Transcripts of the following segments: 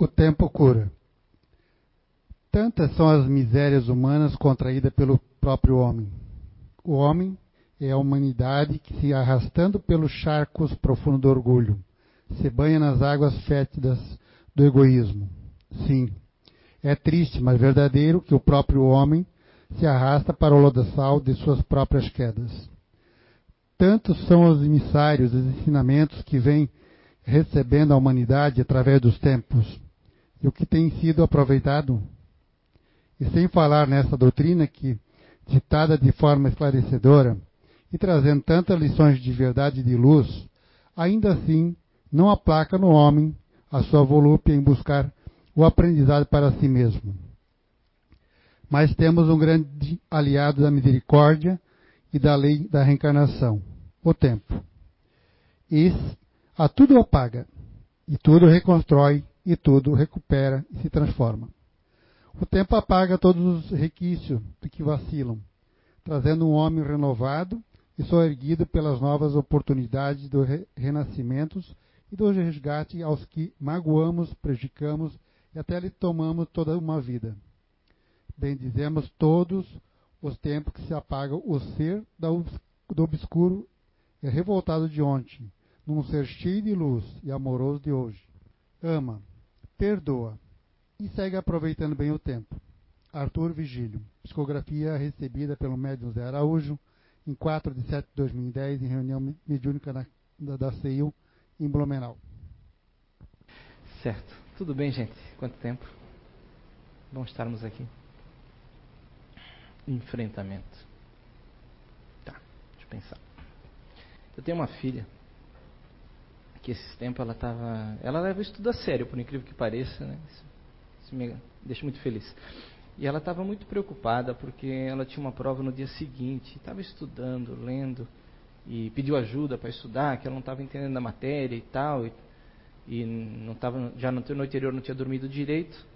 O tempo cura. Tantas são as misérias humanas contraídas pelo próprio homem. O homem é a humanidade que, se arrastando pelos charcos profundos do orgulho, se banha nas águas fétidas do egoísmo. Sim, é triste, mas verdadeiro que o próprio homem se arrasta para o lodaçal de suas próprias quedas. Tantos são os emissários, os ensinamentos que vêm recebendo a humanidade através dos tempos e o que tem sido aproveitado. E sem falar nessa doutrina que, ditada de forma esclarecedora e trazendo tantas lições de verdade e de luz, ainda assim não aplaca no homem a sua volúpia em buscar o aprendizado para si mesmo. Mas temos um grande aliado da misericórdia e da lei da reencarnação, o tempo. E a tudo apaga, e tudo reconstrói e tudo recupera e se transforma. O tempo apaga todos os requisitos de que vacilam, trazendo um homem renovado e soerguido pelas novas oportunidades dos re renascimentos e do resgate aos que magoamos, prejudicamos e até lhe tomamos toda uma vida. Bendizemos todos os tempos que se apaga o ser do obscuro e revoltado de ontem, num ser cheio de luz e amoroso de hoje. Ama, perdoa e segue aproveitando bem o tempo. Arthur Vigílio, psicografia recebida pelo médium Zé Araújo em 4 de 7 de 2010 em reunião mediúnica na, da, da CEIU em Blumenau. Certo. Tudo bem, gente? Quanto tempo? Bom estarmos aqui. Enfrentamento. Tá, deixa eu pensar. Eu tenho uma filha que esses tempos ela estava. Ela leva isso tudo a sério, por incrível que pareça, né? Isso, isso me deixa muito feliz. E ela estava muito preocupada porque ela tinha uma prova no dia seguinte, estava estudando, lendo e pediu ajuda para estudar, que ela não estava entendendo a matéria e tal, e, e não tava, já no, no anterior não tinha dormido direito.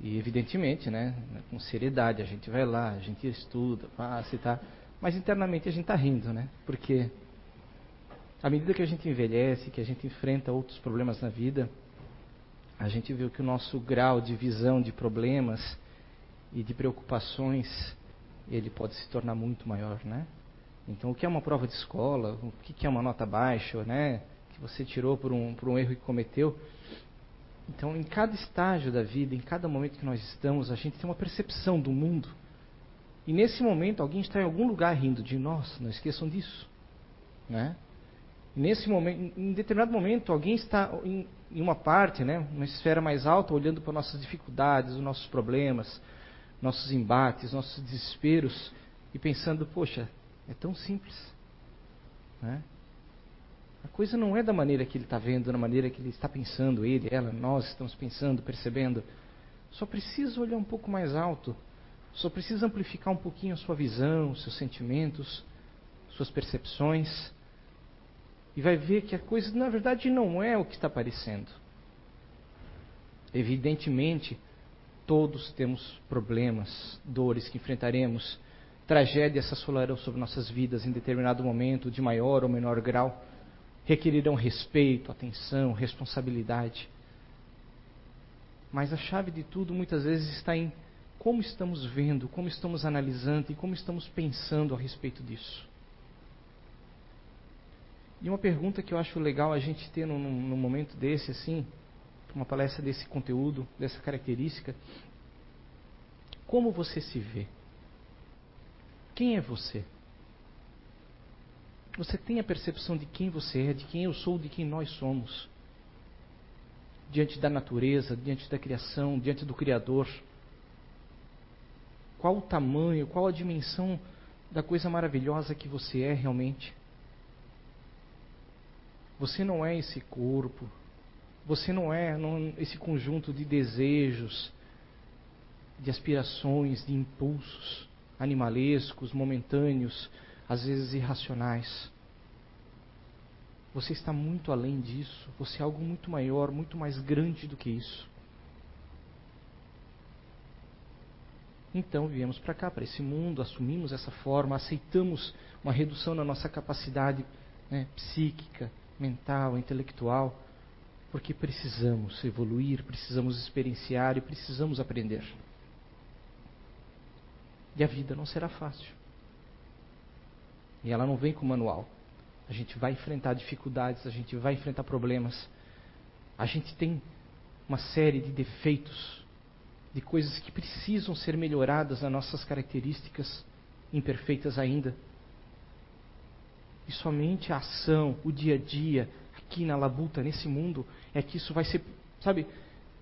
E evidentemente, né, com seriedade, a gente vai lá, a gente estuda, passa e tá, mas internamente a gente está rindo, né? Porque à medida que a gente envelhece, que a gente enfrenta outros problemas na vida, a gente vê que o nosso grau de visão de problemas e de preocupações, ele pode se tornar muito maior, né? Então, o que é uma prova de escola? O que é uma nota baixa, né? Que você tirou por um, por um erro que cometeu. Então, em cada estágio da vida, em cada momento que nós estamos, a gente tem uma percepção do mundo. E nesse momento, alguém está em algum lugar rindo de nós, não esqueçam disso. Né? Nesse momento, em determinado momento, alguém está em, em uma parte, né, uma esfera mais alta, olhando para nossas dificuldades, os nossos problemas, nossos embates, nossos desesperos e pensando: poxa, é tão simples. Né? A coisa não é da maneira que ele está vendo, da maneira que ele está pensando, ele, ela, nós estamos pensando, percebendo. Só precisa olhar um pouco mais alto. Só precisa amplificar um pouquinho a sua visão, seus sentimentos, suas percepções e vai ver que a coisa na verdade não é o que está parecendo. Evidentemente, todos temos problemas, dores que enfrentaremos, tragédias assolarão sobre nossas vidas em determinado momento, de maior ou menor grau, requerirão respeito, atenção, responsabilidade. Mas a chave de tudo muitas vezes está em como estamos vendo, como estamos analisando e como estamos pensando a respeito disso. E uma pergunta que eu acho legal a gente ter num, num momento desse, assim, uma palestra desse conteúdo, dessa característica, como você se vê? Quem é você? Você tem a percepção de quem você é, de quem eu sou, de quem nós somos? Diante da natureza, diante da criação, diante do Criador. Qual o tamanho, qual a dimensão da coisa maravilhosa que você é realmente? Você não é esse corpo. Você não é não, esse conjunto de desejos, de aspirações, de impulsos animalescos, momentâneos, às vezes irracionais. Você está muito além disso. Você é algo muito maior, muito mais grande do que isso. Então viemos para cá, para esse mundo, assumimos essa forma, aceitamos uma redução na nossa capacidade né, psíquica, mental, intelectual, Porque precisamos evoluir, precisamos experienciar e precisamos aprender. E a vida não será fácil. E ela não vem com manual. A gente vai enfrentar dificuldades, a gente vai enfrentar problemas. A gente tem uma série de defeitos, de coisas que precisam ser melhoradas nas nossas características imperfeitas ainda. E somente a ação, o dia a dia, aqui na labuta, nesse mundo, é que isso vai ser, sabe,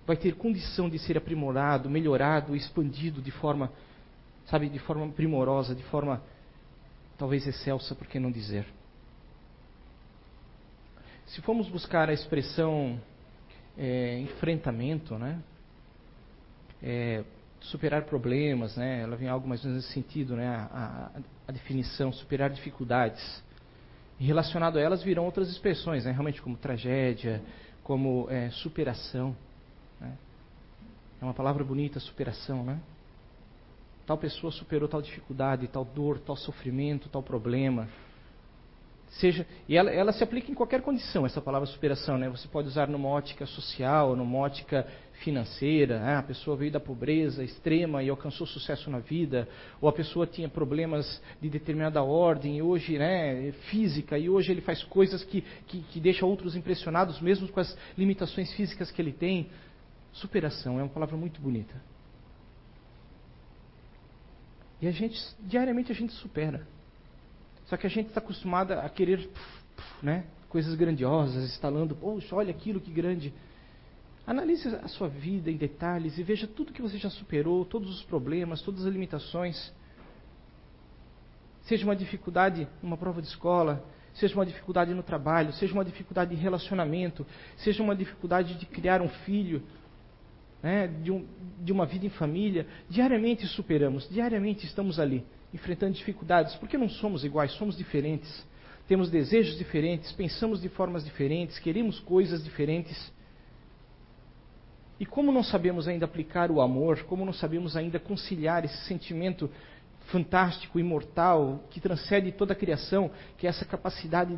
vai ter condição de ser aprimorado, melhorado, expandido de forma, sabe, de forma primorosa, de forma talvez excelsa, por que não dizer? Se formos buscar a expressão é, enfrentamento, né? É, superar problemas, né? Ela vem algo mais ou menos nesse sentido, né? A, a, a definição, superar dificuldades. E relacionado a elas virão outras expressões, né? Realmente como tragédia, como é, superação. Né? É uma palavra bonita, superação, né? Tal pessoa superou tal dificuldade, tal dor, tal sofrimento, tal problema. Seja, e ela, ela, se aplica em qualquer condição, essa palavra superação. Né? Você pode usar numa ótica social, numa ótica financeira. Né? A pessoa veio da pobreza extrema e alcançou sucesso na vida. Ou a pessoa tinha problemas de determinada ordem, e hoje, né, física, e hoje ele faz coisas que, que, que deixam outros impressionados, mesmo com as limitações físicas que ele tem. Superação é uma palavra muito bonita. E a gente, diariamente a gente supera. Só que a gente está acostumado a querer né, coisas grandiosas, instalando, poxa, olha aquilo que grande. Analise a sua vida em detalhes e veja tudo que você já superou, todos os problemas, todas as limitações. Seja uma dificuldade numa prova de escola, seja uma dificuldade no trabalho, seja uma dificuldade de relacionamento, seja uma dificuldade de criar um filho, né, de, um, de uma vida em família. Diariamente superamos, diariamente estamos ali enfrentando dificuldades, porque não somos iguais, somos diferentes. Temos desejos diferentes, pensamos de formas diferentes, queremos coisas diferentes. E como não sabemos ainda aplicar o amor, como não sabemos ainda conciliar esse sentimento fantástico, imortal, que transcende toda a criação, que é essa capacidade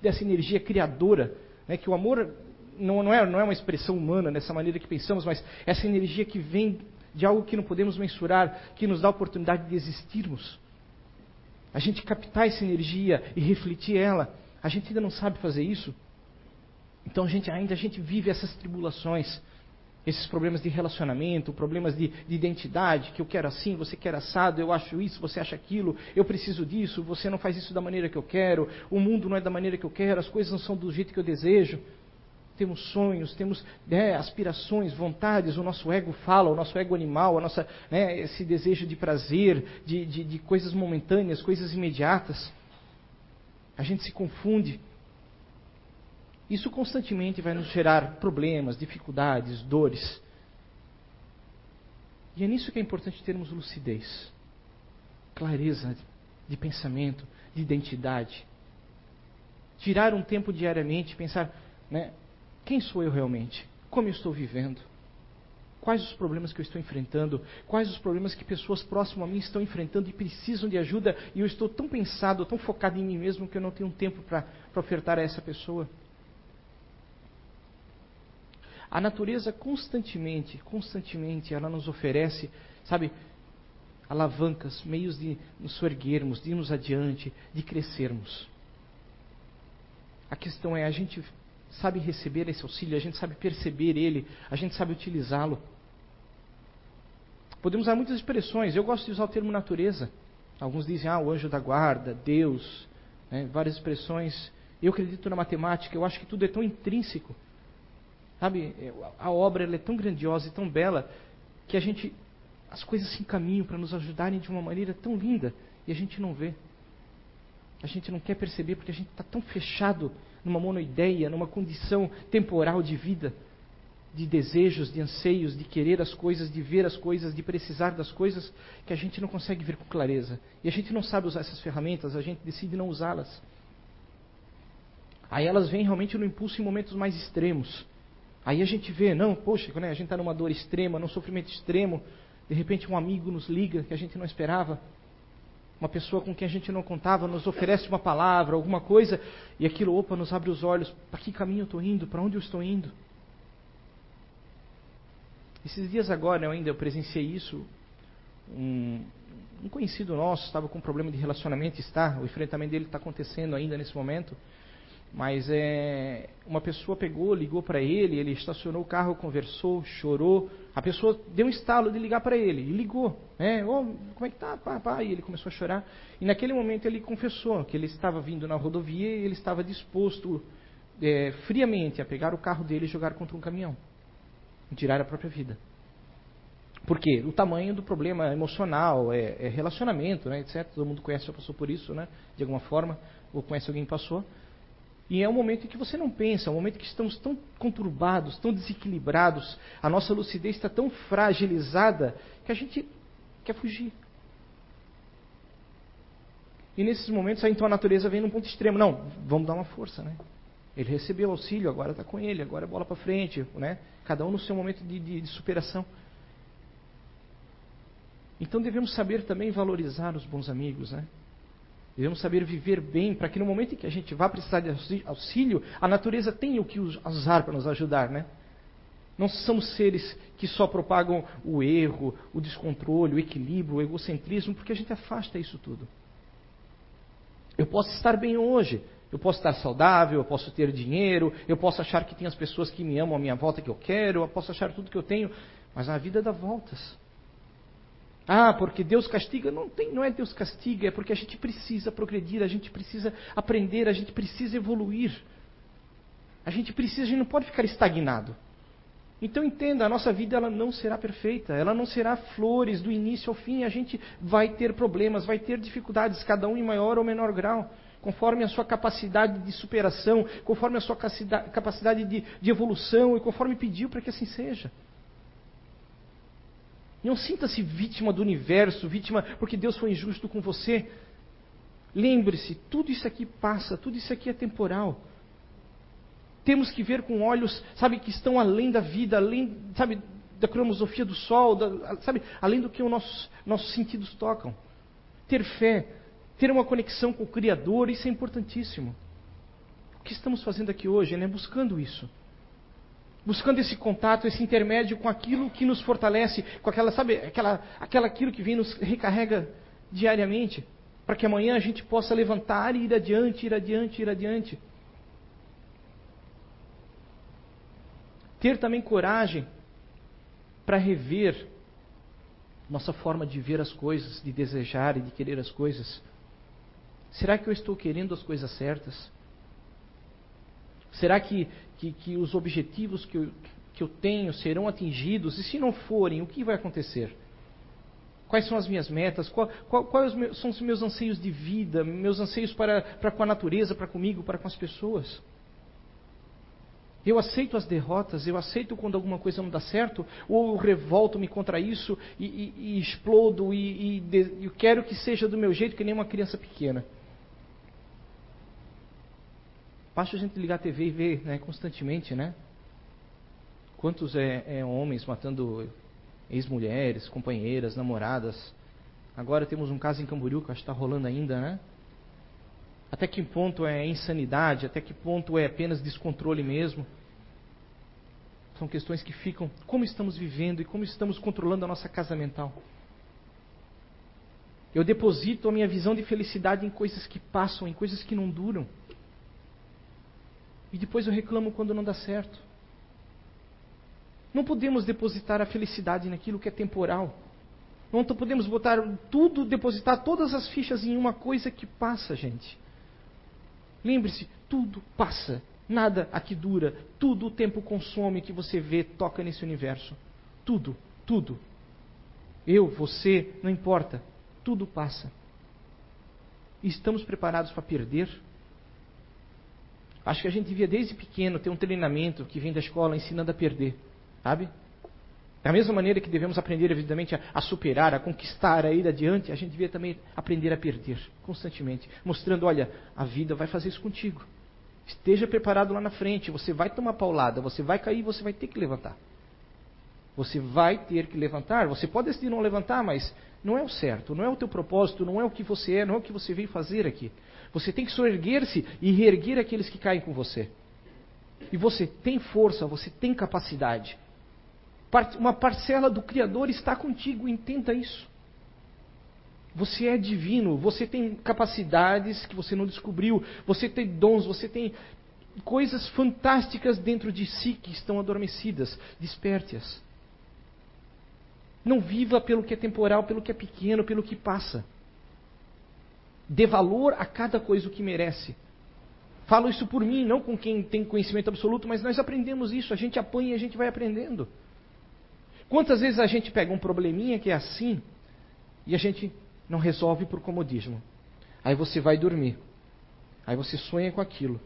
dessa energia criadora, né, que o amor não, não, é, não é uma expressão humana nessa maneira que pensamos, mas essa energia que vem de algo que não podemos mensurar, que nos dá a oportunidade de existirmos. A gente captar essa energia e refletir ela. A gente ainda não sabe fazer isso. Então a gente ainda a gente vive essas tribulações, esses problemas de relacionamento, problemas de, de, identidade, que eu quero assim, você quer assado, eu acho isso, você acha aquilo, eu preciso disso, você não faz isso da maneira que eu quero, o mundo não é da maneira que eu quero, as coisas não são do jeito que eu desejo temos sonhos, temos né, aspirações, vontades, o nosso ego fala, o nosso ego animal, a nossa, né, esse desejo de prazer, de, de, de coisas momentâneas, coisas imediatas. A gente se confunde. Isso constantemente vai nos gerar problemas, dificuldades, dores. E é nisso que é importante termos lucidez, clareza de pensamento, de identidade. Tirar um tempo diariamente, pensar, né, quem sou eu realmente? Como eu estou vivendo? Quais os problemas que eu estou enfrentando? Quais os problemas que pessoas próximas a mim estão enfrentando e precisam de ajuda e eu estou tão pensado, tão focado em mim mesmo que eu não tenho tempo para ofertar a essa pessoa? A natureza constantemente, constantemente, ela nos oferece, sabe, alavancas, meios de nos erguermos, de irmos adiante, de crescermos. A questão é a gente sabe receber esse auxílio, a gente sabe perceber ele, a gente sabe utilizá-lo. Podemos usar muitas expressões, eu gosto de usar o termo natureza. Alguns dizem, ah, o anjo da guarda, Deus, né, várias expressões. Eu acredito na matemática, eu acho que tudo é tão intrínseco. Sabe, a obra é tão grandiosa e tão bela que a gente, as coisas se encaminham para nos ajudarem de uma maneira tão linda e a gente não vê. A gente não quer perceber porque a gente está tão fechado numa monoideia, numa condição temporal de vida, de desejos, de anseios, de querer as coisas, de ver as coisas, de precisar das coisas, que a gente não consegue ver com clareza. E a gente não sabe usar essas ferramentas, a gente decide não usá-las. Aí elas vêm realmente no impulso em momentos mais extremos. Aí a gente vê, não, poxa, né, a gente está numa dor extrema, num sofrimento extremo, de repente um amigo nos liga que a gente não esperava, uma pessoa com quem a gente não contava nos oferece uma palavra, alguma coisa, e aquilo, opa, nos abre os olhos. Para que caminho eu estou indo? Para onde eu estou indo? Esses dias agora, eu ainda eu presenciei isso. Um, um conhecido nosso estava com um problema de relacionamento, está, o enfrentamento dele está acontecendo ainda nesse momento. Mas é, uma pessoa pegou, ligou para ele, ele estacionou o carro, conversou, chorou. A pessoa deu um estalo de ligar para ele e ligou. Né? Oh, como é que tá, E ele começou a chorar. E naquele momento ele confessou que ele estava vindo na rodovia e ele estava disposto é, friamente a pegar o carro dele e jogar contra um caminhão. E tirar a própria vida. Por quê? O tamanho do problema emocional, é, é relacionamento, né, etc. Todo mundo conhece, já passou por isso, né, de alguma forma, ou conhece alguém que passou. E é um momento em que você não pensa, é um momento em que estamos tão conturbados, tão desequilibrados, a nossa lucidez está tão fragilizada que a gente quer fugir. E nesses momentos, então a natureza vem num ponto extremo. Não, vamos dar uma força, né? Ele recebeu auxílio, agora está com ele, agora é bola para frente, né? Cada um no seu momento de, de, de superação. Então devemos saber também valorizar os bons amigos, né? Devemos saber viver bem para que no momento em que a gente vá precisar de auxílio, a natureza tenha o que usar para nos ajudar, né? Não somos seres que só propagam o erro, o descontrole, o equilíbrio, o egocentrismo, porque a gente afasta isso tudo. Eu posso estar bem hoje, eu posso estar saudável, eu posso ter dinheiro, eu posso achar que tem as pessoas que me amam à minha volta que eu quero, eu posso achar tudo que eu tenho, mas a vida dá voltas. Ah, porque Deus castiga? Não, tem, não é Deus castiga, é porque a gente precisa progredir, a gente precisa aprender, a gente precisa evoluir. A gente precisa, a gente não pode ficar estagnado. Então entenda, a nossa vida ela não será perfeita, ela não será flores do início ao fim, a gente vai ter problemas, vai ter dificuldades, cada um em maior ou menor grau, conforme a sua capacidade de superação, conforme a sua capacidade de, de evolução e conforme pediu para que assim seja. Não sinta-se vítima do universo, vítima porque Deus foi injusto com você. Lembre-se, tudo isso aqui passa, tudo isso aqui é temporal. Temos que ver com olhos, sabe, que estão além da vida, além, sabe, da cromosofia do sol, da, sabe, além do que os nossos, nossos sentidos tocam. Ter fé, ter uma conexão com o Criador, isso é importantíssimo. O que estamos fazendo aqui hoje, né? Buscando isso buscando esse contato, esse intermédio com aquilo que nos fortalece, com aquela, sabe, aquela, aquela aquilo que vem nos recarrega diariamente, para que amanhã a gente possa levantar e ir adiante, ir adiante, ir adiante. Ter também coragem para rever nossa forma de ver as coisas, de desejar e de querer as coisas. Será que eu estou querendo as coisas certas? Será que, que, que os objetivos que eu, que eu tenho serão atingidos? E se não forem, o que vai acontecer? Quais são as minhas metas? Qual, qual, quais são os meus anseios de vida? Meus anseios para, para com a natureza, para comigo, para com as pessoas? Eu aceito as derrotas, eu aceito quando alguma coisa não dá certo, ou eu revolto-me contra isso e, e, e explodo e, e, eu quero que seja do meu jeito, que nem uma criança pequena. Basta a gente ligar a TV e ver né, constantemente, né? Quantos é, é homens matando ex-mulheres, companheiras, namoradas. Agora temos um caso em Camboriú que acho que está rolando ainda, né? Até que ponto é insanidade? Até que ponto é apenas descontrole mesmo? São questões que ficam. Como estamos vivendo e como estamos controlando a nossa casa mental? Eu deposito a minha visão de felicidade em coisas que passam, em coisas que não duram. E depois eu reclamo quando não dá certo. Não podemos depositar a felicidade naquilo que é temporal. Não podemos botar tudo, depositar todas as fichas em uma coisa que passa, gente. Lembre-se, tudo passa. Nada aqui dura. Tudo o tempo consome que você vê, toca nesse universo. Tudo, tudo. Eu, você, não importa. Tudo passa. E estamos preparados para perder? Acho que a gente devia desde pequeno ter um treinamento que vem da escola ensinando a perder, sabe? Da mesma maneira que devemos aprender, evidentemente, a, a, superar, a conquistar, a ir adiante, a gente devia também aprender a perder constantemente, mostrando: olha, a vida vai fazer isso contigo. Esteja preparado lá na frente, você vai tomar paulada, você vai cair, você vai ter que levantar. Você vai ter que levantar. Você pode decidir não levantar, mas não é o certo, não é o teu propósito, não é o que você é, não é o que você veio fazer aqui. Você tem que soerguer-se e reerguer aqueles que caem com você. E você tem força, você tem capacidade. Uma parcela do Criador está contigo, entenda isso. Você é divino, você tem capacidades que você não descobriu, você tem dons, você tem coisas fantásticas dentro de si que estão adormecidas. Desperte-as. Não viva pelo que é temporal, pelo que é pequeno, pelo que passa. Dê valor a cada coisa o que merece. Falo isso por mim, não com quem tem conhecimento absoluto, mas nós aprendemos isso, a gente apanha e a gente vai aprendendo. Quantas vezes a gente pega um probleminha que é assim e a gente não resolve por comodismo? Aí você vai dormir. Aí você sonha com aquilo.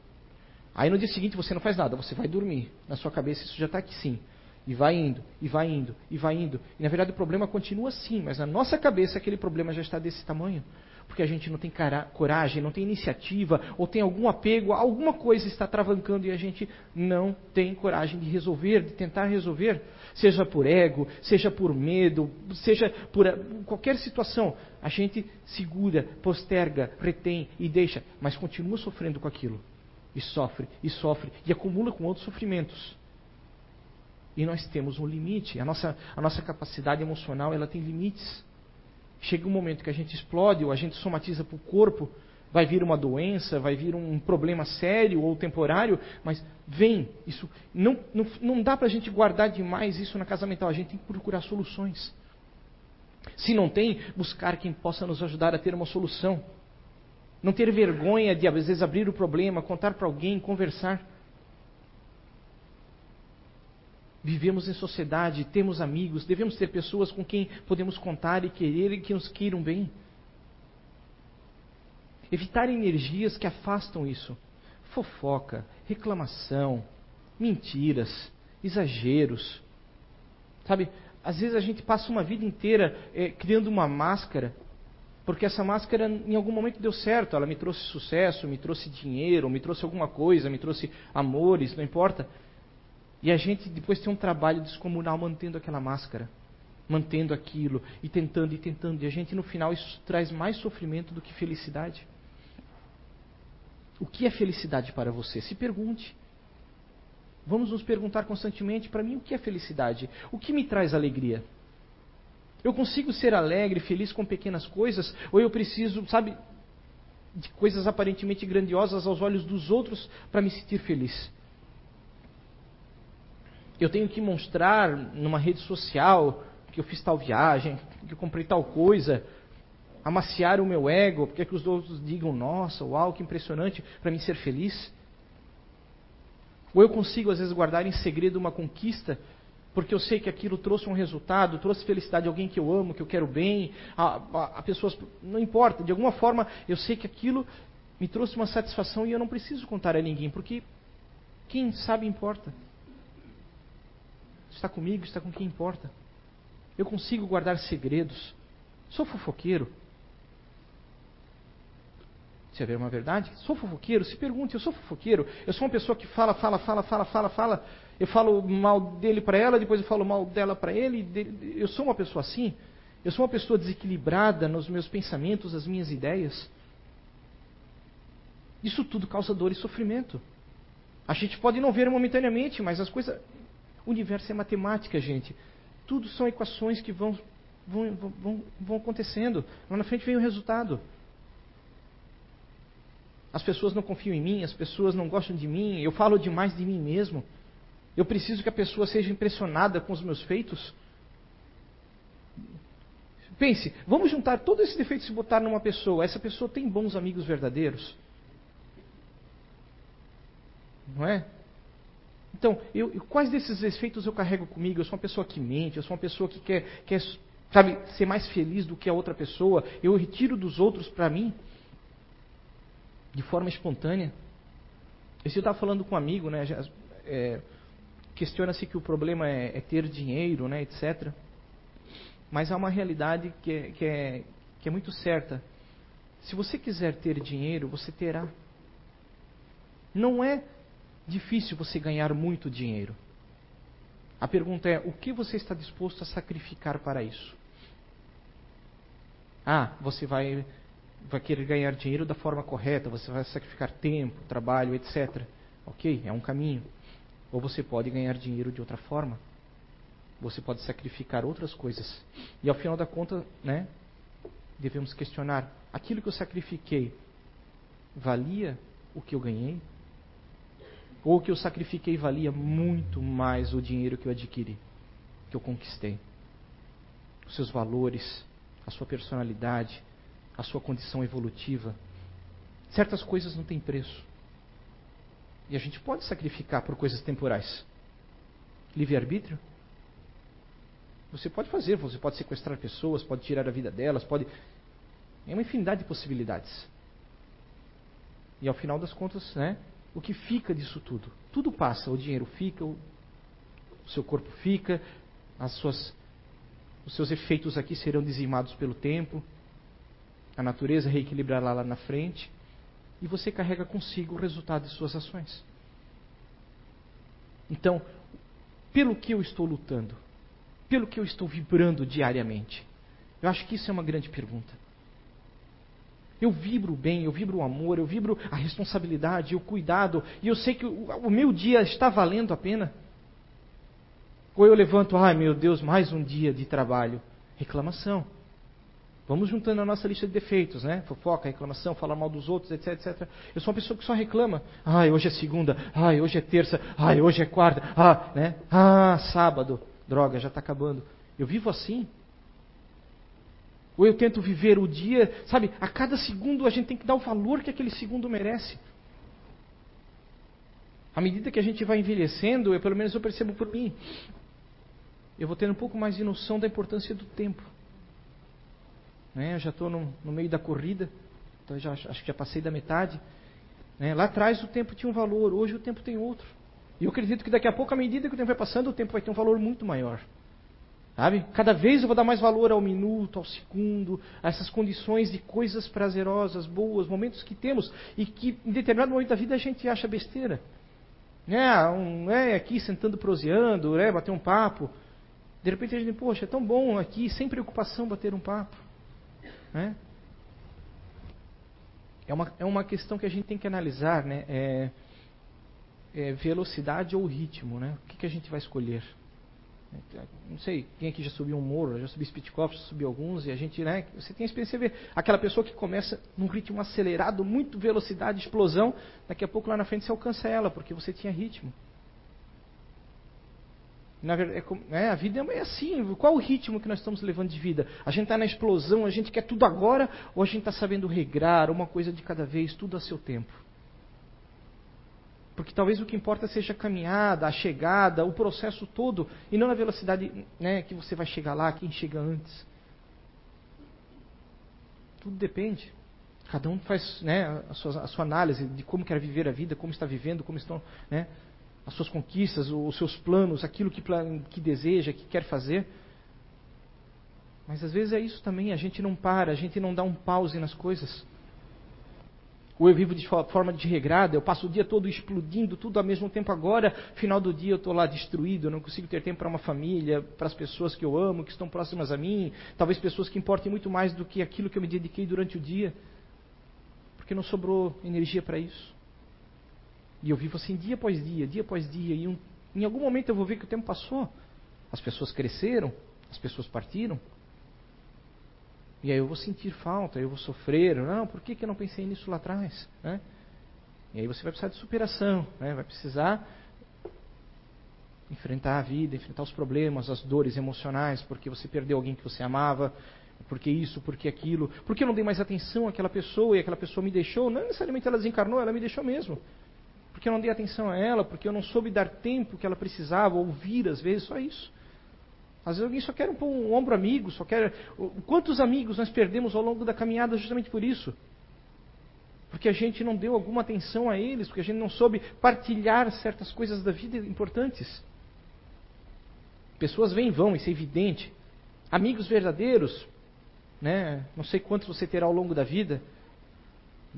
Aí no dia seguinte você não faz nada, você vai dormir. Na sua cabeça isso já está aqui sim. E vai indo, e vai indo, e vai indo. E na verdade o problema continua assim, mas na nossa cabeça aquele problema já está desse tamanho. Porque a gente não tem coragem, não tem iniciativa, ou tem algum apego, alguma coisa está travancando e a gente não tem coragem de resolver, de tentar resolver. Seja por ego, seja por medo, seja por qualquer situação. A gente segura, posterga, retém e deixa, mas continua sofrendo com aquilo. E sofre, e sofre, e acumula com outros sofrimentos. E nós temos um limite. A nossa, a nossa capacidade emocional ela tem limites. Chega um momento que a gente explode ou a gente somatiza para o corpo, vai vir uma doença, vai vir um problema sério ou temporário, mas vem. Isso não, não, não dá para a gente guardar demais isso na casa mental. A gente tem que procurar soluções. Se não tem, buscar quem possa nos ajudar a ter uma solução. Não ter vergonha de, às vezes, abrir o problema, contar para alguém, conversar. Vivemos em sociedade, temos amigos, devemos ter pessoas com quem podemos contar e querer e que nos queiram bem. Evitar energias que afastam isso. Fofoca, reclamação, mentiras, exageros. Sabe, às vezes a gente passa uma vida inteira é, criando uma máscara, porque essa máscara em algum momento deu certo, ela me trouxe sucesso, me trouxe dinheiro, me trouxe alguma coisa, me trouxe amores, não importa. E a gente depois tem um trabalho descomunal mantendo aquela máscara, mantendo aquilo, e tentando e tentando. E a gente no final isso traz mais sofrimento do que felicidade. O que é felicidade para você? Se pergunte. Vamos nos perguntar constantemente: para mim, o que é felicidade? O que me traz alegria? Eu consigo ser alegre, feliz com pequenas coisas? Ou eu preciso, sabe, de coisas aparentemente grandiosas aos olhos dos outros para me sentir feliz? Eu tenho que mostrar numa rede social que eu fiz tal viagem, que eu comprei tal coisa, amaciar o meu ego, porque é que os outros digam, nossa, uau, que impressionante, para mim ser feliz? Ou eu consigo, às vezes, guardar em segredo uma conquista, porque eu sei que aquilo trouxe um resultado, trouxe felicidade a alguém que eu amo, que eu quero bem, a, a, a pessoas, não importa, de alguma forma eu sei que aquilo me trouxe uma satisfação e eu não preciso contar a ninguém, porque quem sabe importa está comigo, está com quem importa. Eu consigo guardar segredos. Sou fofoqueiro. Se haver uma verdade, sou fofoqueiro. Se pergunte, eu sou fofoqueiro. Eu sou uma pessoa que fala, fala, fala, fala, fala, fala. Eu falo mal dele para ela, depois eu falo mal dela para ele. Eu sou uma pessoa assim. Eu sou uma pessoa desequilibrada nos meus pensamentos, as minhas ideias. Isso tudo causa dor e sofrimento. A gente pode não ver momentaneamente, mas as coisas o universo é matemática, gente. Tudo são equações que vão, vão, vão, vão acontecendo. Lá na frente vem o resultado. As pessoas não confiam em mim, as pessoas não gostam de mim, eu falo demais de mim mesmo. Eu preciso que a pessoa seja impressionada com os meus feitos. Pense, vamos juntar todos esses defeitos e botar numa pessoa. Essa pessoa tem bons amigos verdadeiros? Não é? Então, eu, quais desses efeitos eu carrego comigo? Eu sou uma pessoa que mente, eu sou uma pessoa que quer, quer sabe, ser mais feliz do que a outra pessoa. Eu retiro dos outros para mim de forma espontânea. Esse eu estava falando com um amigo, né? É, Questiona-se que o problema é, é, ter dinheiro, né, etc. Mas há uma realidade que é, que, é, que é muito certa. Se você quiser ter dinheiro, você terá. Não é difícil você ganhar muito dinheiro. A pergunta é: o que você está disposto a sacrificar para isso? Ah, você vai, vai querer ganhar dinheiro da forma correta, você vai sacrificar tempo, trabalho, etc. Ok, é um caminho. Ou você pode ganhar dinheiro de outra forma. você pode sacrificar outras coisas. E ao final da conta, né, devemos questionar: aquilo que eu sacrifiquei valia o que eu ganhei? Ou que eu sacrifiquei valia muito mais o dinheiro que eu adquiri, que eu conquistei? Os seus valores, a sua personalidade, a sua condição evolutiva. Certas coisas não têm preço. E a gente pode sacrificar por coisas temporais. Livre-arbítrio? Você pode fazer, você pode sequestrar pessoas, pode tirar a vida delas, pode. É uma infinidade de possibilidades. E ao final das contas, né, o que fica disso tudo? Tudo passa, o dinheiro fica, o, seu corpo fica, as suas, os seus efeitos aqui serão dizimados pelo tempo, a natureza reequilibrará lá na frente, e você carrega consigo o resultado de suas ações. Então, pelo que eu estou lutando? Pelo que eu estou vibrando diariamente? Eu acho que isso é uma grande pergunta. Eu vibro o bem, eu vibro o amor, eu vibro a responsabilidade, o cuidado, e eu sei que o, o meu dia está valendo a pena. Ou eu levanto, ai meu Deus, mais um dia de trabalho. Reclamação. Vamos juntando a nossa lista de defeitos, né? Fofoca, reclamação, falar mal dos outros, etc, etc. Eu sou uma pessoa que só reclama. Ai, hoje é segunda. Ai, hoje é terça. Ai, hoje é quarta. Ah, né? Ah, sábado. Droga, já está acabando. Eu vivo assim. Ou eu tento viver o dia, sabe? A cada segundo a gente tem que dar o valor que aquele segundo merece. À medida que a gente vai envelhecendo, eu, pelo menos eu percebo por mim, eu vou tendo um pouco mais de noção da importância do tempo. Né? Eu já estou no, no, meio da corrida, então já, acho que já passei da metade. Né? Lá atrás o tempo tinha um valor, hoje o tempo tem outro. E eu acredito que daqui a pouco, à medida que o tempo vai passando, o tempo vai ter um valor muito maior. Sabe? Cada vez eu vou dar mais valor ao minuto, ao segundo, a essas condições de coisas prazerosas, boas, momentos que temos e que em determinado momento da vida a gente acha besteira. É, um, é aqui sentando proseando, é, bater um papo. De repente a gente, poxa, é tão bom aqui, sem preocupação, bater um papo. É, é, uma, é uma questão que a gente tem que analisar, né? É, é velocidade ou ritmo, né? O que, que a gente vai escolher? Não sei, quem aqui já subiu um morro, já subi Spitkoff, já subi alguns, e a gente, né, você tem a experiência de ver aquela pessoa que começa num ritmo acelerado, muito velocidade, explosão, daqui a pouco lá na frente você alcança ela, porque você tinha ritmo. Na verdade, é, é, a vida é assim. Qual o ritmo que nós estamos levando de vida? A gente está na explosão, a gente quer tudo agora, ou a gente está sabendo regrar, uma coisa de cada vez, tudo a seu tempo? Porque talvez o que importa seja a caminhada, a chegada, o processo todo, e não na velocidade né, que você vai chegar lá, quem chega antes. Tudo depende. Cada um faz né, a, sua, a, sua, análise de como quer viver a vida, como está vivendo, como estão né, as suas conquistas, os seus planos, aquilo que, que deseja, que quer fazer. Mas às vezes é isso também, a gente não para, a gente não dá um pause nas coisas. Ou eu vivo de forma desregrada, eu passo o dia todo explodindo tudo ao mesmo tempo agora, final do dia eu estou lá destruído, eu não consigo ter tempo para uma família, para as pessoas que eu amo, que estão próximas a mim, talvez pessoas que importem muito mais do que aquilo que eu me dediquei durante o dia, porque não sobrou energia para isso. E eu vivo assim dia após dia, dia após dia, e um, em algum momento eu vou ver que o tempo passou, as pessoas cresceram, as pessoas partiram, e aí eu vou sentir falta, eu vou sofrer. Não, por que, que eu não pensei nisso lá atrás? Né? E aí você vai precisar de superação, né? vai precisar enfrentar a vida, enfrentar os problemas, as dores emocionais, porque você perdeu alguém que você amava, porque isso, porque aquilo, porque eu não dei mais atenção àquela pessoa e aquela pessoa me deixou. Não necessariamente ela desencarnou, ela me deixou mesmo. Porque eu não dei atenção a ela, porque eu não soube dar tempo que ela precisava, ouvir às vezes, só isso. Às vezes alguém só quer um, um ombro amigo, só quer. Quantos amigos nós perdemos ao longo da caminhada justamente por isso? Porque a gente não deu alguma atenção a eles, porque a gente não soube partilhar certas coisas da vida importantes. Pessoas vêm e vão, isso é evidente. Amigos verdadeiros, né? não sei quantos você terá ao longo da vida.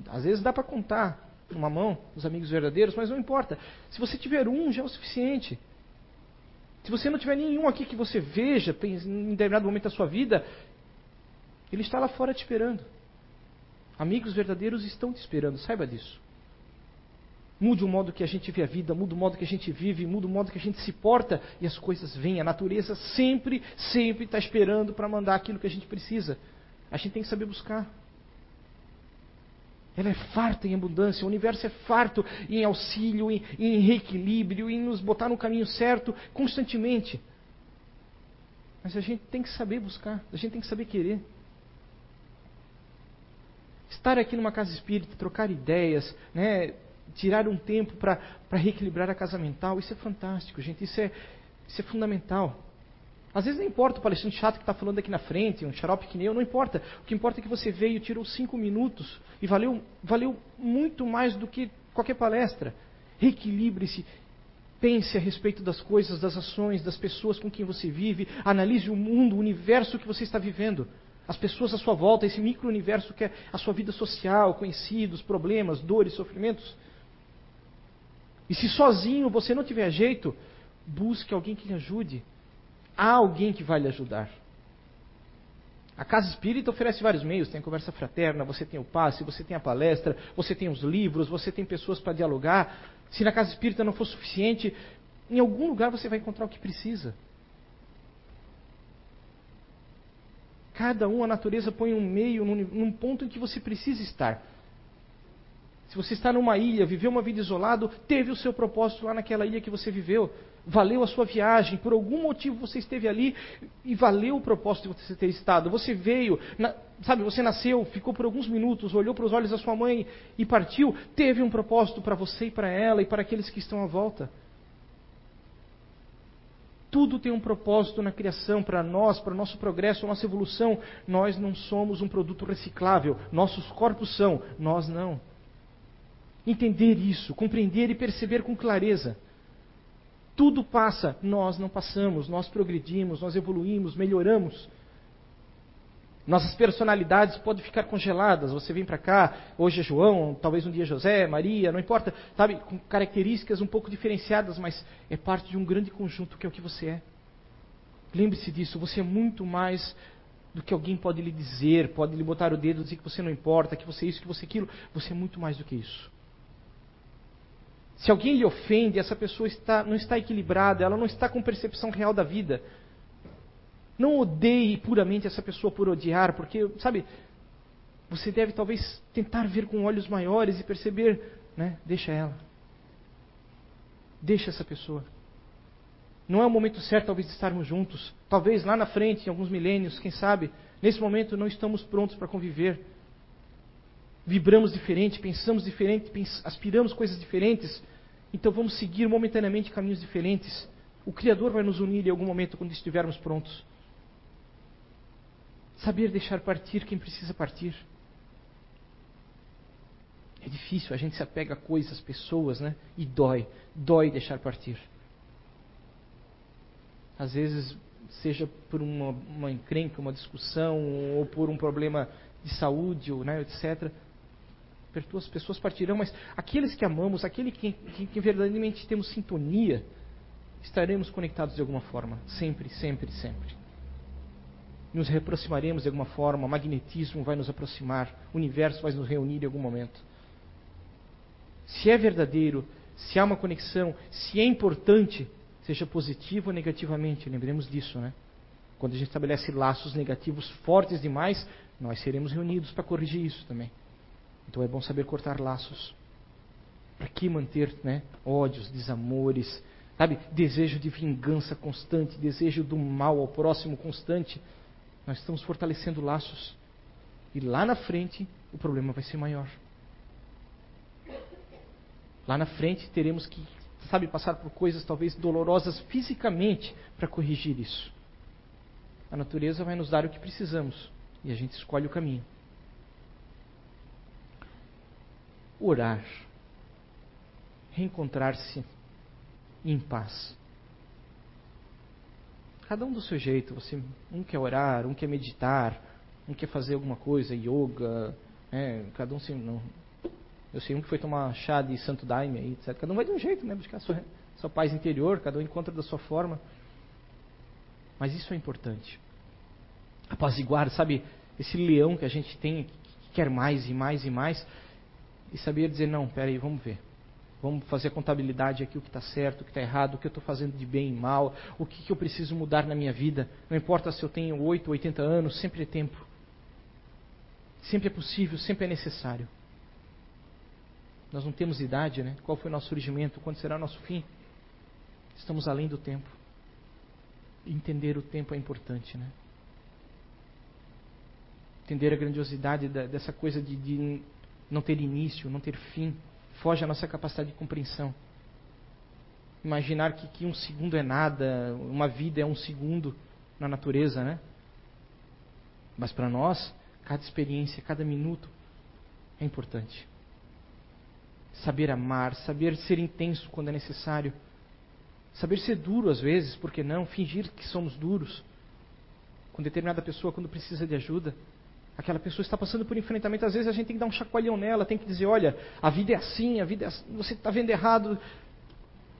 Às vezes dá para contar numa mão os amigos verdadeiros, mas não importa. Se você tiver um, já é o suficiente. Se você não tiver nenhum aqui que você veja em determinado momento da sua vida, ele está lá fora te esperando. Amigos verdadeiros estão te esperando, saiba disso. Mude o modo que a gente vê a vida, muda o modo que a gente vive, muda o modo que a gente se porta e as coisas vêm. A natureza sempre, sempre está esperando para mandar aquilo que a gente precisa. A gente tem que saber buscar. Ela é farta em abundância, o universo é farto em auxílio, em, em reequilíbrio, em nos botar no caminho certo constantemente. Mas a gente tem que saber buscar, a gente tem que saber querer. Estar aqui numa casa espírita, trocar ideias, né, tirar um tempo para reequilibrar a casa mental, isso é fantástico, gente, isso é, isso é fundamental. Às vezes não importa o palestrante chato que está falando aqui na frente, um xarope que nem eu, não importa. O que importa é que você veio, tirou cinco minutos e valeu, valeu muito mais do que qualquer palestra. Reequilibre-se, pense a respeito das coisas, das ações, das pessoas com quem você vive, analise o mundo, o universo que você está vivendo. As pessoas à sua volta, esse micro-universo que é a sua vida social, conhecidos, problemas, dores, sofrimentos. E se sozinho você não tiver jeito, busque alguém que lhe ajude. Há alguém que vai lhe ajudar. A casa espírita oferece vários meios: tem a conversa fraterna, você tem o passe, você tem a palestra, você tem os livros, você tem pessoas para dialogar. Se na casa espírita não for suficiente, em algum lugar você vai encontrar o que precisa. Cada um, a natureza põe um meio num, num ponto em que você precisa estar. Se você está numa ilha, viveu uma vida isolado, teve o seu propósito lá naquela ilha que você viveu. Valeu a sua viagem, por algum motivo você esteve ali e valeu o propósito de você ter estado. Você veio, na, sabe, você nasceu, ficou por alguns minutos, olhou para os olhos da sua mãe e partiu. Teve um propósito para você e para ela e para aqueles que estão à volta. Tudo tem um propósito na criação para nós, para o nosso progresso, nossa evolução. Nós não somos um produto reciclável. Nossos corpos são, nós não entender isso, compreender e perceber com clareza. Tudo passa, nós não passamos, nós progredimos, nós evoluímos, melhoramos. Nossas personalidades podem ficar congeladas. Você vem para cá, hoje é João, talvez um dia José, Maria, não importa, sabe, com características um pouco diferenciadas, mas é parte de um grande conjunto que é o que você é. Lembre-se disso, você é muito mais do que alguém pode lhe dizer, pode lhe botar o dedo e dizer que você não importa, que você é isso, que você é aquilo. Você é muito mais do que isso. Se alguém lhe ofende, essa pessoa está, não está equilibrada, ela não está com percepção real da vida. Não odeie puramente essa pessoa por odiar, porque, sabe, você deve talvez tentar ver com olhos maiores e perceber, né? Deixa ela. Deixa essa pessoa. Não é o momento certo, talvez, de estarmos juntos. Talvez lá na frente, em alguns milênios, quem sabe, nesse momento não estamos prontos para conviver vibramos diferente, pensamos diferente, aspiramos coisas diferentes, então vamos seguir momentaneamente caminhos diferentes. O Criador vai nos unir em algum momento quando estivermos prontos. Saber deixar partir quem precisa partir. É difícil, a gente se apega a coisas, pessoas, né? E dói, dói deixar partir. Às vezes, seja por uma, uma encrenca, uma discussão, ou por um problema de saúde, ou, né, etc as pessoas partirão, mas aqueles que amamos, aquele que, que, que verdadeiramente temos sintonia, estaremos conectados de alguma forma, sempre, sempre, sempre. Nos reaproximaremos de alguma forma, o magnetismo vai nos aproximar, o universo vai nos reunir em algum momento. Se é verdadeiro, se há uma conexão, se é importante, seja positivo ou negativamente, lembremos disso, né? Quando a gente estabelece laços negativos fortes demais, nós seremos reunidos para corrigir isso também. Então é bom saber cortar laços. Para que manter né, ódios, desamores, sabe? Desejo de vingança constante, desejo do mal ao próximo constante. Nós estamos fortalecendo laços. E lá na frente o problema vai ser maior. Lá na frente teremos que, sabe, passar por coisas talvez dolorosas fisicamente para corrigir isso. A natureza vai nos dar o que precisamos e a gente escolhe o caminho. Orar, reencontrar-se em paz. Cada um do seu jeito. Você, um quer orar, um quer meditar, um quer fazer alguma coisa, yoga. É, cada um se, não, eu sei um que foi tomar chá de santo daime, aí, etc. Cada um vai de um jeito, né? Buscar a sua, sua paz interior, cada um encontra da sua forma. Mas isso é importante. Apaziguar, sabe, esse leão que a gente tem, que quer mais e mais e mais e sabia dizer: não, peraí, vamos ver. Vamos fazer a contabilidade aqui, o que está certo, o que está errado, o que eu estou fazendo de bem e mal, o que, que eu preciso mudar na minha vida. Não importa se eu tenho 8, 80 anos, sempre é tempo. Sempre é possível, sempre é necessário. Nós não temos idade, né? Qual foi o nosso surgimento? Quando será o nosso fim? Estamos além do tempo. Entender o tempo é importante, né? Entender a grandiosidade dessa coisa de, de não ter início, não ter fim foge à nossa capacidade de compreensão. Imaginar que, que um segundo é nada, uma vida é um segundo na natureza, né? Mas para nós, cada experiência, cada minuto é importante. Saber amar, saber ser intenso quando é necessário. Saber ser duro às vezes, por que não? Fingir que somos duros com determinada pessoa quando precisa de ajuda aquela pessoa está passando por enfrentamento, às vezes a gente tem que dar um chacoalhão nela, tem que dizer, olha, a vida é assim, a vida é assim, você está vendo errado.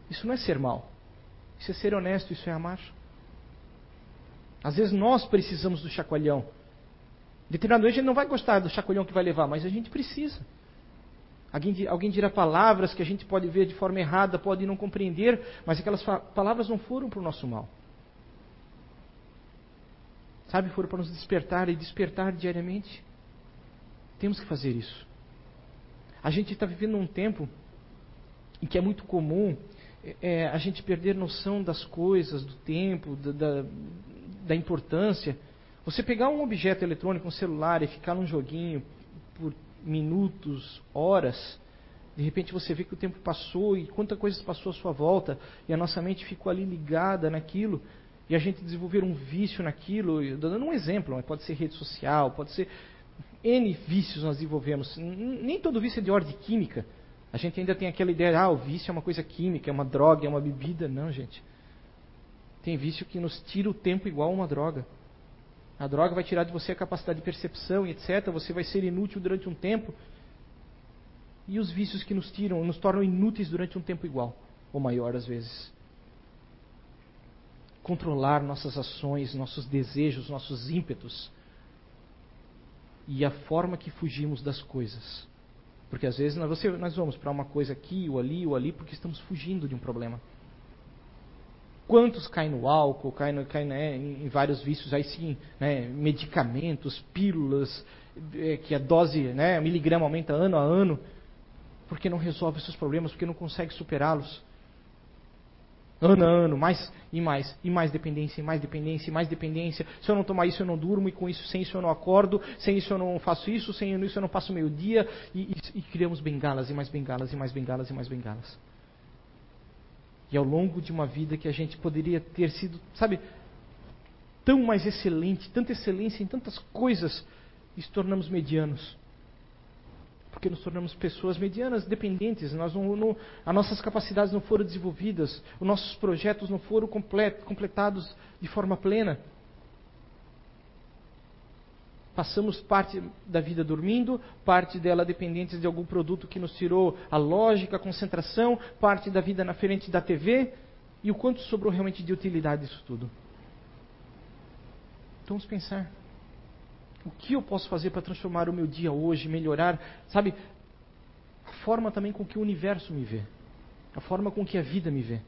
Isso não é ser mal. Isso é ser honesto, isso é amar. Às vezes nós precisamos do chacoalhão. Determinado a gente não vai gostar do chacoalhão que vai levar, mas a gente precisa. Alguém, alguém dirá palavras que a gente pode ver de forma errada, pode não compreender, mas aquelas palavras não foram para o nosso mal. Sabe, foram para nos despertar e despertar diariamente. Temos que fazer isso. A gente está vivendo um tempo em que é muito comum é, a gente perder noção das coisas, do tempo, da, da, da importância. Você pegar um objeto eletrônico, um celular, e ficar num joguinho por minutos, horas, de repente você vê que o tempo passou e quanta coisa passou à sua volta, e a nossa mente ficou ali ligada naquilo e a gente desenvolver um vício naquilo, dando um exemplo, pode ser rede social, pode ser N vícios nós desenvolvemos. Nem todo vício é de ordem química. A gente ainda tem aquela ideia, ah, o vício é uma coisa química, é uma droga, é uma bebida. Não, gente. Tem vício que nos tira o tempo igual uma droga. A droga vai tirar de você a capacidade de percepção etc. Você vai ser inútil durante um tempo. E os vícios que nos tiram, nos tornam inúteis durante um tempo igual, ou maior às vezes controlar nossas ações, nossos desejos, nossos ímpetos e a forma que fugimos das coisas. Porque às vezes nós, nós vamos para uma coisa aqui ou ali ou ali porque estamos fugindo de um problema. Quantos caem no álcool, caem, no, caem né, em vários vícios, aí sim, né, medicamentos, pílulas, é, que a dose, né, miligrama aumenta ano a ano, porque não resolve seus problemas, porque não consegue superá-los. Ano a ano, mais e mais, e mais dependência, e mais dependência, e mais dependência. Se eu não tomar isso, eu não durmo, e com isso, sem isso eu não acordo, sem isso eu não faço isso, sem isso eu não passo meio dia, e, e, e criamos bengalas, e mais bengalas, e mais bengalas, e mais bengalas. E ao longo de uma vida que a gente poderia ter sido, sabe, tão mais excelente, tanta excelência em tantas coisas, e se tornamos medianos porque nos tornamos pessoas medianas, dependentes, nós não, não, as nossas capacidades não foram desenvolvidas, os nossos projetos não foram complet, completados de forma plena. Passamos parte da vida dormindo, parte dela dependentes de algum produto que nos tirou a lógica, a concentração, parte da vida na frente da TV, e o quanto sobrou realmente de utilidade disso tudo. Então vamos pensar. O que eu posso fazer para transformar o meu dia hoje, melhorar, sabe? A forma também com que o universo me vê, a forma com que a vida me vê.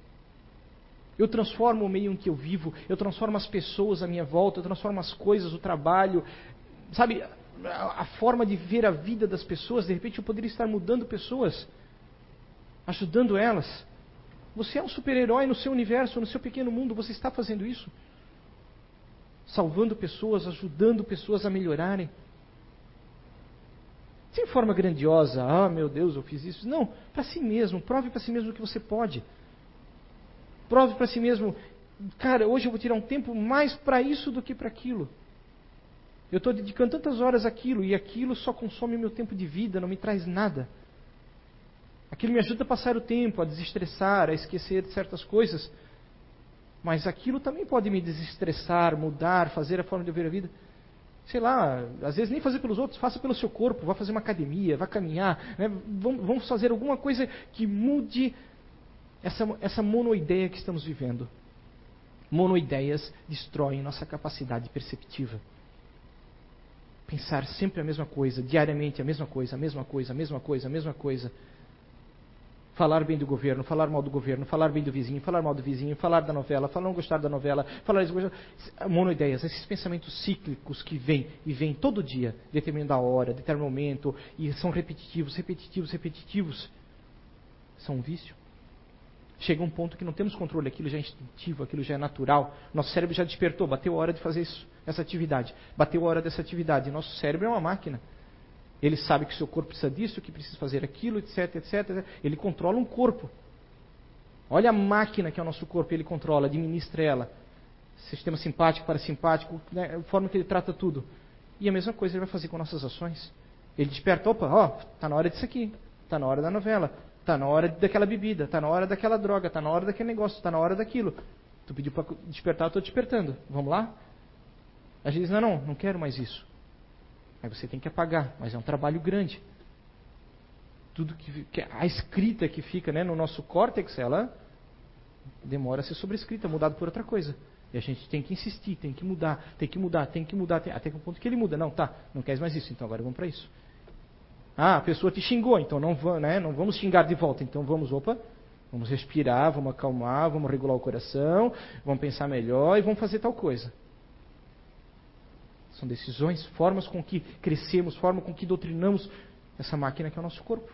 Eu transformo o meio em que eu vivo, eu transformo as pessoas à minha volta, eu transformo as coisas, o trabalho, sabe? A, forma de ver a vida das pessoas, de repente eu poderia estar mudando pessoas, ajudando elas. Você é um super-herói no seu universo, no seu pequeno mundo, você está fazendo isso salvando pessoas, ajudando pessoas a melhorarem. Sem forma grandiosa, ah meu Deus, eu fiz isso. Não, para si mesmo, prove para si mesmo que você pode. Prove para si mesmo, cara, hoje eu vou tirar um tempo mais para isso do que para aquilo. Eu estou dedicando tantas horas àquilo e aquilo só consome meu tempo de vida, não me traz nada. Aquilo me ajuda a passar o tempo, a desestressar, a esquecer certas coisas. Mas aquilo também pode me desestressar, mudar, fazer a forma de ver a vida. Sei lá, às vezes nem fazer pelos outros, faça pelo seu corpo, vá fazer uma academia, vá caminhar, né? vamos fazer alguma coisa que mude essa, essa monoideia que estamos vivendo. Monoideias destroem nossa capacidade perceptiva. Pensar sempre a mesma coisa, diariamente a mesma coisa, a mesma coisa, a mesma coisa, a mesma coisa falar bem do governo, falar mal do governo, falar bem do vizinho, falar mal do vizinho, falar da novela, falar não gostar da novela, falar monoideias, esses pensamentos cíclicos que vêm e vêm todo dia, determinando a hora, determinado momento, e são repetitivos, repetitivos, repetitivos, são um vício. Chega um ponto que não temos controle, aquilo já é instintivo, aquilo já é natural. Nosso cérebro já despertou, bateu a hora de fazer isso, essa atividade. Bateu a hora dessa atividade. Nosso cérebro é uma máquina. Ele sabe que seu corpo precisa disso, que precisa fazer aquilo, etc, etc. Ele controla um corpo. Olha a máquina que é o nosso corpo, ele controla, administra ela. Sistema simpático, parasimpático, né, a forma que ele trata tudo. E a mesma coisa ele vai fazer com nossas ações. Ele desperta, opa, ó, tá na hora disso aqui, tá na hora da novela, tá na hora daquela bebida, tá na hora daquela droga, tá na hora daquele negócio, tá na hora daquilo. Tu pediu para despertar, eu estou despertando. Vamos lá? A gente diz, não, não, não quero mais isso. Aí você tem que apagar, mas é um trabalho grande. Tudo que, que a escrita que fica né, no nosso córtex, ela demora a ser sobrescrita, mudada por outra coisa. E a gente tem que insistir, tem que mudar, tem que mudar, tem que mudar, tem, até que o ponto que ele muda. Não, tá, não queres mais isso, então agora vamos para isso. Ah, a pessoa te xingou, então não, né, não vamos xingar de volta. Então vamos, opa, vamos respirar, vamos acalmar, vamos regular o coração, vamos pensar melhor e vamos fazer tal coisa. São decisões, formas com que crescemos, formas com que doutrinamos essa máquina que é o nosso corpo.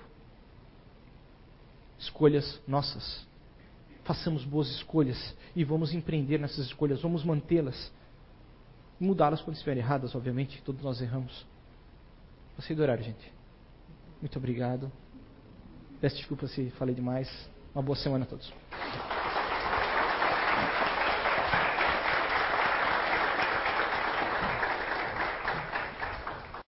Escolhas nossas. Façamos boas escolhas e vamos empreender nessas escolhas, vamos mantê-las. E mudá-las quando estiverem erradas, obviamente, todos nós erramos. Passei do horário, gente. Muito obrigado. Peço desculpa se falei demais. Uma boa semana a todos.